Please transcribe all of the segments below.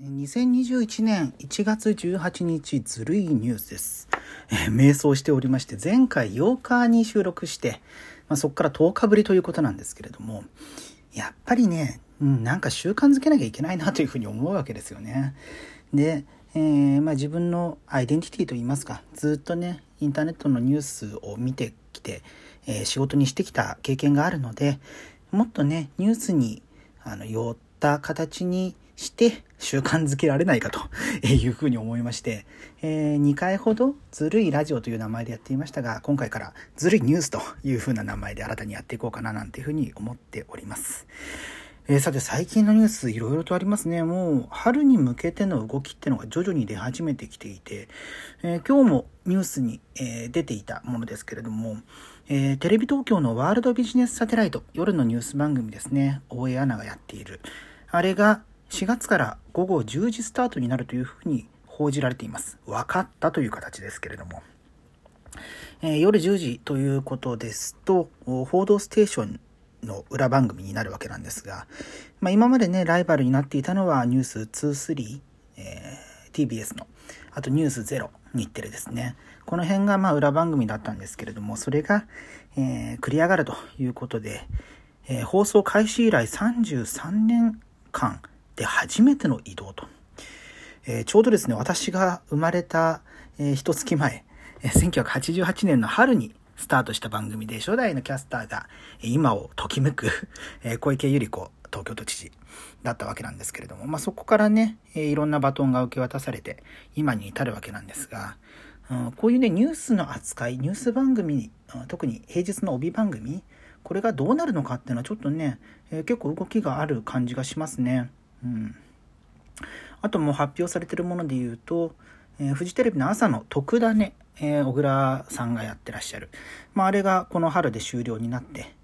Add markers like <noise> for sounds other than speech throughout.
2021年1月18日ずるいニュースです。えー瞑想しておりまして、前回8日に収録して、まあ、そこから10日ぶりということなんですけれども、やっぱりね、うん、なんか習慣づけなきゃいけないなというふうに思うわけですよね。で、えーまあ、自分のアイデンティティといいますか、ずっとね、インターネットのニュースを見てきて、えー仕事にしてきた経験があるので、もっとね、ニュースにあの寄った形にして習慣づけられないかと <laughs> いうふうに思いまして、え2回ほどずるいラジオという名前でやっていましたが、今回からずるいニュースというふうな名前で新たにやっていこうかななんていうふうに思っております。えーさて最近のニュースいろいろとありますね。もう春に向けての動きってのが徐々に出始めてきていて、えー今日もニュースに、えー出ていたものですけれども、えーテレビ東京のワールドビジネスサテライト、夜のニュース番組ですね、大江アナがやっている。あれが4月から午後10時スタートになるというふうに報じられています。分かったという形ですけれども。えー夜10時ということですと、報道ステーションの裏番組になるわけなんですが、まあ、今までね、ライバルになっていたのはニュース23、えー TBS の、あとニュース0、日テレですね。この辺がまあ裏番組だったんですけれども、それが、えー繰り上がるということで、えー放送開始以来33年間で初めての移動と。えーちょうどですね、私が生まれた、えー一月前、えー1988年の春にスタートした番組で、初代のキャスターが、えー今をときめく、えー小池百合子東京都知事だったわけなんですけれども、まあ、そこからね、えーいろんなバトンが受け渡されて、今に至るわけなんですが、うんこういうね、ニュースの扱い、ニュース番組、うん特に平日の帯番組、これがどうなるのかっていうのはちょっとね、えー結構動きがある感じがしますね。あともう発表されてるもので言うと、えーフジテレビの朝の特ダネ、えー小倉さんがやってらっしゃる。まあ、あれがこの春で終了になって、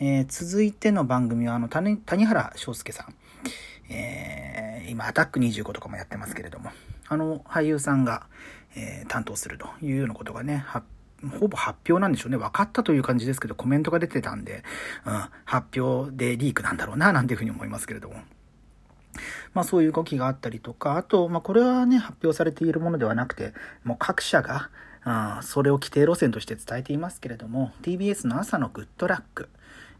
えー続いての番組はあの谷谷原章介さん。えー今、アタック25とかもやってますけれども、あの俳優さんが、えー担当するというようなことがね、ほぼ発表なんでしょうね。分かったという感じですけど、コメントが出てたんで、うん、発表でリークなんだろうな、なんていうふうに思いますけれども。まあそういう動きがあったりとか、あと、まあこれはね、発表されているものではなくて、もう各社が、あそれを規定路線として伝えていますけれども、TBS の朝のグッドラック、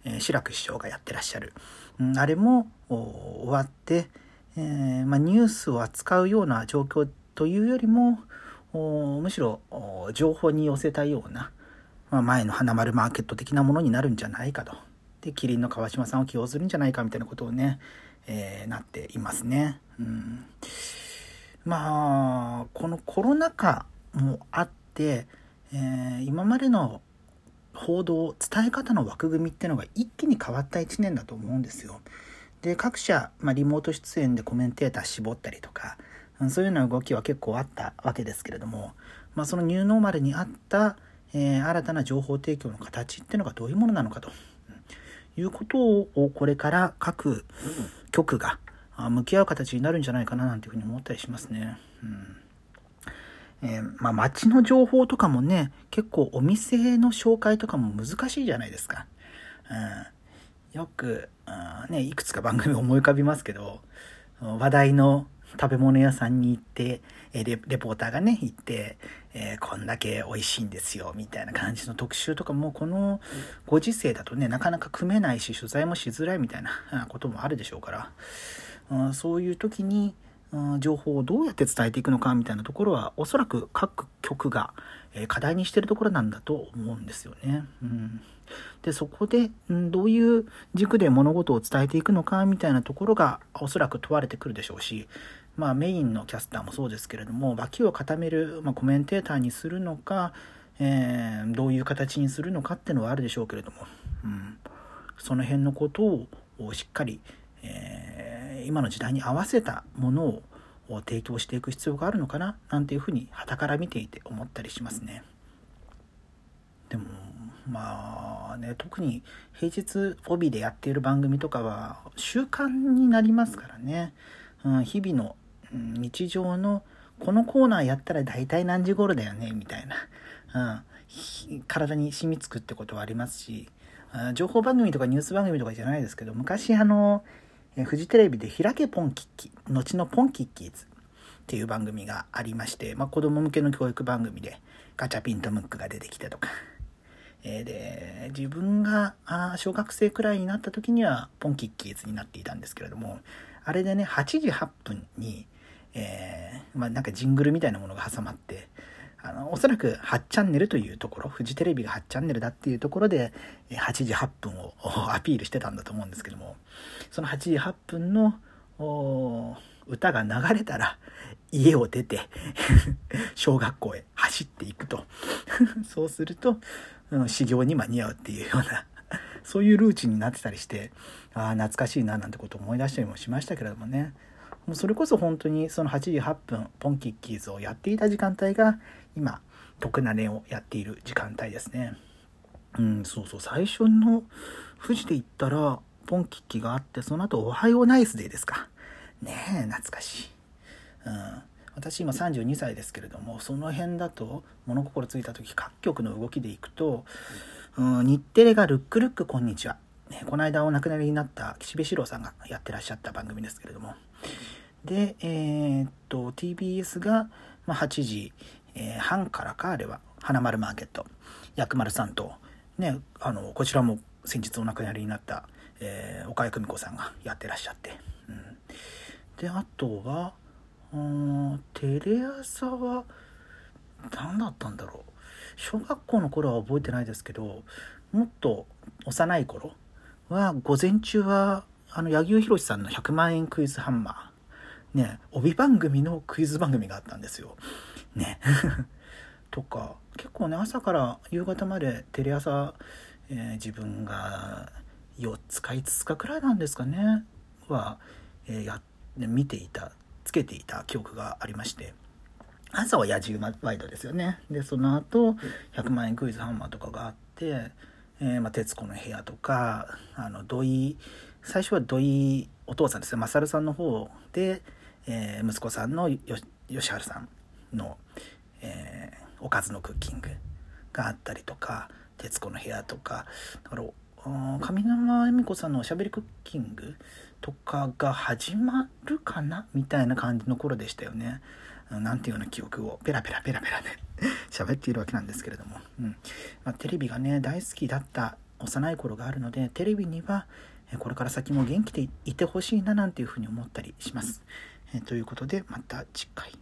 えー志らく師匠がやってらっしゃる。うんあれも終わって、えーまあ、ニュースを扱うような状況というよりも、むしろ情報に寄せたような、まあ、前の花丸マーケット的なものになるんじゃないかと。で、キリンの川島さんを起用するんじゃないかみたいなことをね、えーなっていますね。うん、まあ、このコロナ禍もあって、えー今までの報道、伝え方の枠組みっていうのが一気に変わった1年だと思うんですよ。で、各社、まあ、リモート出演でコメンテーター絞ったりとか、そういうような動きは結構あったわけですけれども、まあ、そのニューノーマルにあった、えー新たな情報提供の形っていうのがどういうものなのかと、いうことをこれから各局があ向き合う形になるんじゃないかななんていうふうに思ったりしますね。うんえーまあ、街の情報とかもね、結構お店の紹介とかも難しいじゃないですか。うん、よく、うんね、いくつか番組思い浮かびますけど、話題の食べ物屋さんに行って、えレポーターがね、行って、えーこんだけ美味しいんですよ、みたいな感じの特集とかも、このご時世だとね、なかなか組めないし、取材もしづらいみたいなこともあるでしょうから、うんそういう時に、うん情報をどうやって伝えていくのかみたいなところは、おそらく各局が、え課題にしてるところなんだと思うんですよね。うん、で、そこで、どういう軸で物事を伝えていくのかみたいなところが、おそらく問われてくるでしょうし、まあメインのキャスターもそうですけれども、脇を固める、まあ、コメンテーターにするのか、えーどういう形にするのかっていうのはあるでしょうけれども、うん、その辺のことをしっかり、えー今の時代に合わせたものを提供していく必要があるのかななんていうふうに傍から見ていて思ったりしますね。でもまあね特に平日帯でやっている番組とかは習慣になりますからね、うん、日々のうん日常のこのコーナーやったら大体何時頃だよねみたいな、うん、体に染みつくってことはありますし、情報番組とかニュース番組とかじゃないですけど昔あの、えフジテレビで「開けポンキッキ」後のポンキッキーズっていう番組がありまして、まあ、子供向けの教育番組でガチャピンとムックが出てきてとか、で自分が小学生くらいになった時にはポンキッキーズになっていたんですけれどもあれでね8時8分に、えー、まあ、なんかジングルみたいなものが挟まってあのおそらく8チャンネルというところフジテレビが8チャンネルだっていうところで8時8分をアピールしてたんだと思うんですけどもその8時8分の歌が流れたら家を出て <laughs> 小学校へ走っていくと。<laughs> そうすると、うん、修行に間に合うっていうような <laughs> そういうルーチンになってたりしてああ懐かしいななんてことを思い出したりもしましたけれどもね。もうそれこそ本当にその8時8分ポンキッキーズをやっていた時間帯が今徳なねをやっている時間帯ですね。うんそうそう。最初の富士で言ったらポンキッキがあってその後おはようナイスデーですか。ねえ懐かしい、うん、私今32歳ですけれどもその辺だと物心ついた時各局の動きでいくと、うん、日テレが「ルックルックこんにちは」ね、この間お亡くなりになった岸辺四郎さんがやってらっしゃった番組ですけれども。で、えー、っと TBS が、8時、えー、半からかあれは花丸マーケット。薬丸さんと、ね、あのこちらも先日お亡くなりになった、えー、岡谷久美子さんがやってらっしゃって、うん、であとはテレ朝は何だったんだろう。小学校の頃は覚えてないですけどもっと幼い頃は午前中はあの柳生博さんの100万円クイズハンマーね帯番組のクイズ番組があったんですよ。ね。<laughs> とか結構ね朝から夕方までテレ朝、えー、自分が4つか5つかくらいなんですかね。は、えー、や見ていた。つけていた記憶がありまして朝は野獣ワイドですよね。でその後100万円クイズハンマーとかがあって、えー、まあ、徹子の部屋とかあの土井最初は土井お父さんですね。勝さんの方で、えー、息子さんの吉春さんの、えー、おかずのクッキングがあったりとか『徹子の部屋』とかだから上沼恵美子さんのおしゃべりクッキングとかが始まるかなみたいな感じの頃でしたよね。なんていうような記憶をペラペラペラペラで <laughs> 喋っているわけなんですけれども、うんまあ、テレビがね大好きだった幼い頃があるのでテレビにはこれから先も元気でいてほしいななんていうふうに思ったりします。えということでまた次回。